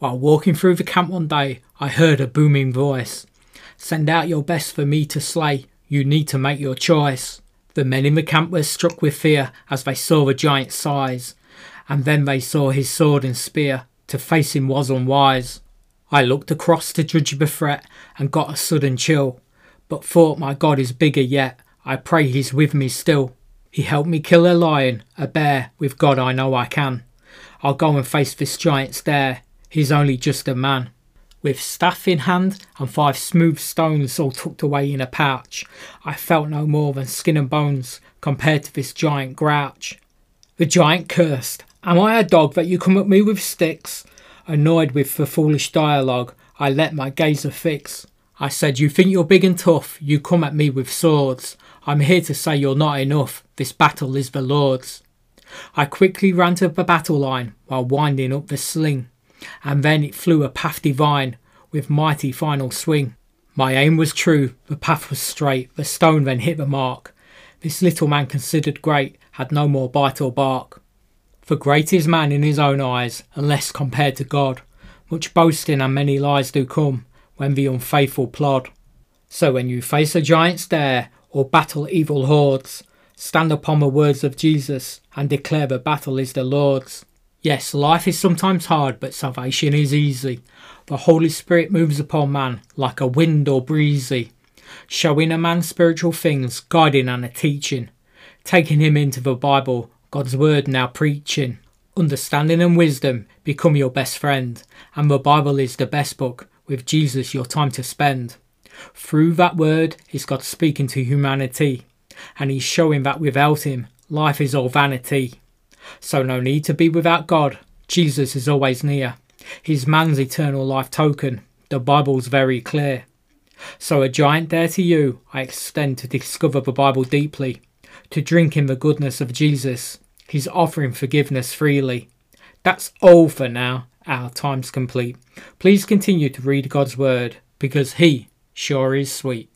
While walking through the camp one day, I heard a booming voice. Send out your best for me to slay. You need to make your choice. The men in the camp were struck with fear as they saw the giant's size, and then they saw his sword and spear. To face him was unwise. I looked across to judge the threat and got a sudden chill, but thought my God is bigger yet. I pray he's with me still. He helped me kill a lion, a bear. With God, I know I can. I'll go and face this giant stare. He's only just a man. With staff in hand and five smooth stones all tucked away in a pouch, I felt no more than skin and bones compared to this giant grouch. The giant cursed. Am I a dog that you come at me with sticks? Annoyed with the foolish dialogue, I let my gazer fix. I said, You think you're big and tough, you come at me with swords. I'm here to say you're not enough, this battle is the Lord's. I quickly ran to the battle line while winding up the sling, and then it flew a path divine with mighty final swing. My aim was true, the path was straight, the stone then hit the mark. This little man considered great had no more bite or bark. For great is man in his own eyes, unless compared to God. Much boasting and many lies do come when the unfaithful plod. So when you face a giant stare or battle evil hordes, stand upon the words of Jesus and declare the battle is the Lord's. Yes, life is sometimes hard, but salvation is easy. The Holy Spirit moves upon man like a wind or breezy, showing a man spiritual things, guiding and a teaching, taking him into the Bible, God's word now preaching. Understanding and wisdom become your best friend, and the Bible is the best book with Jesus your time to spend. Through that word is God speaking to humanity, and He's showing that without Him, life is all vanity. So, no need to be without God, Jesus is always near. He's man's eternal life token, the Bible's very clear. So, a giant dare to you I extend to discover the Bible deeply, to drink in the goodness of Jesus. He's offering forgiveness freely. That's all for now. Our time's complete. Please continue to read God's Word because He sure is sweet.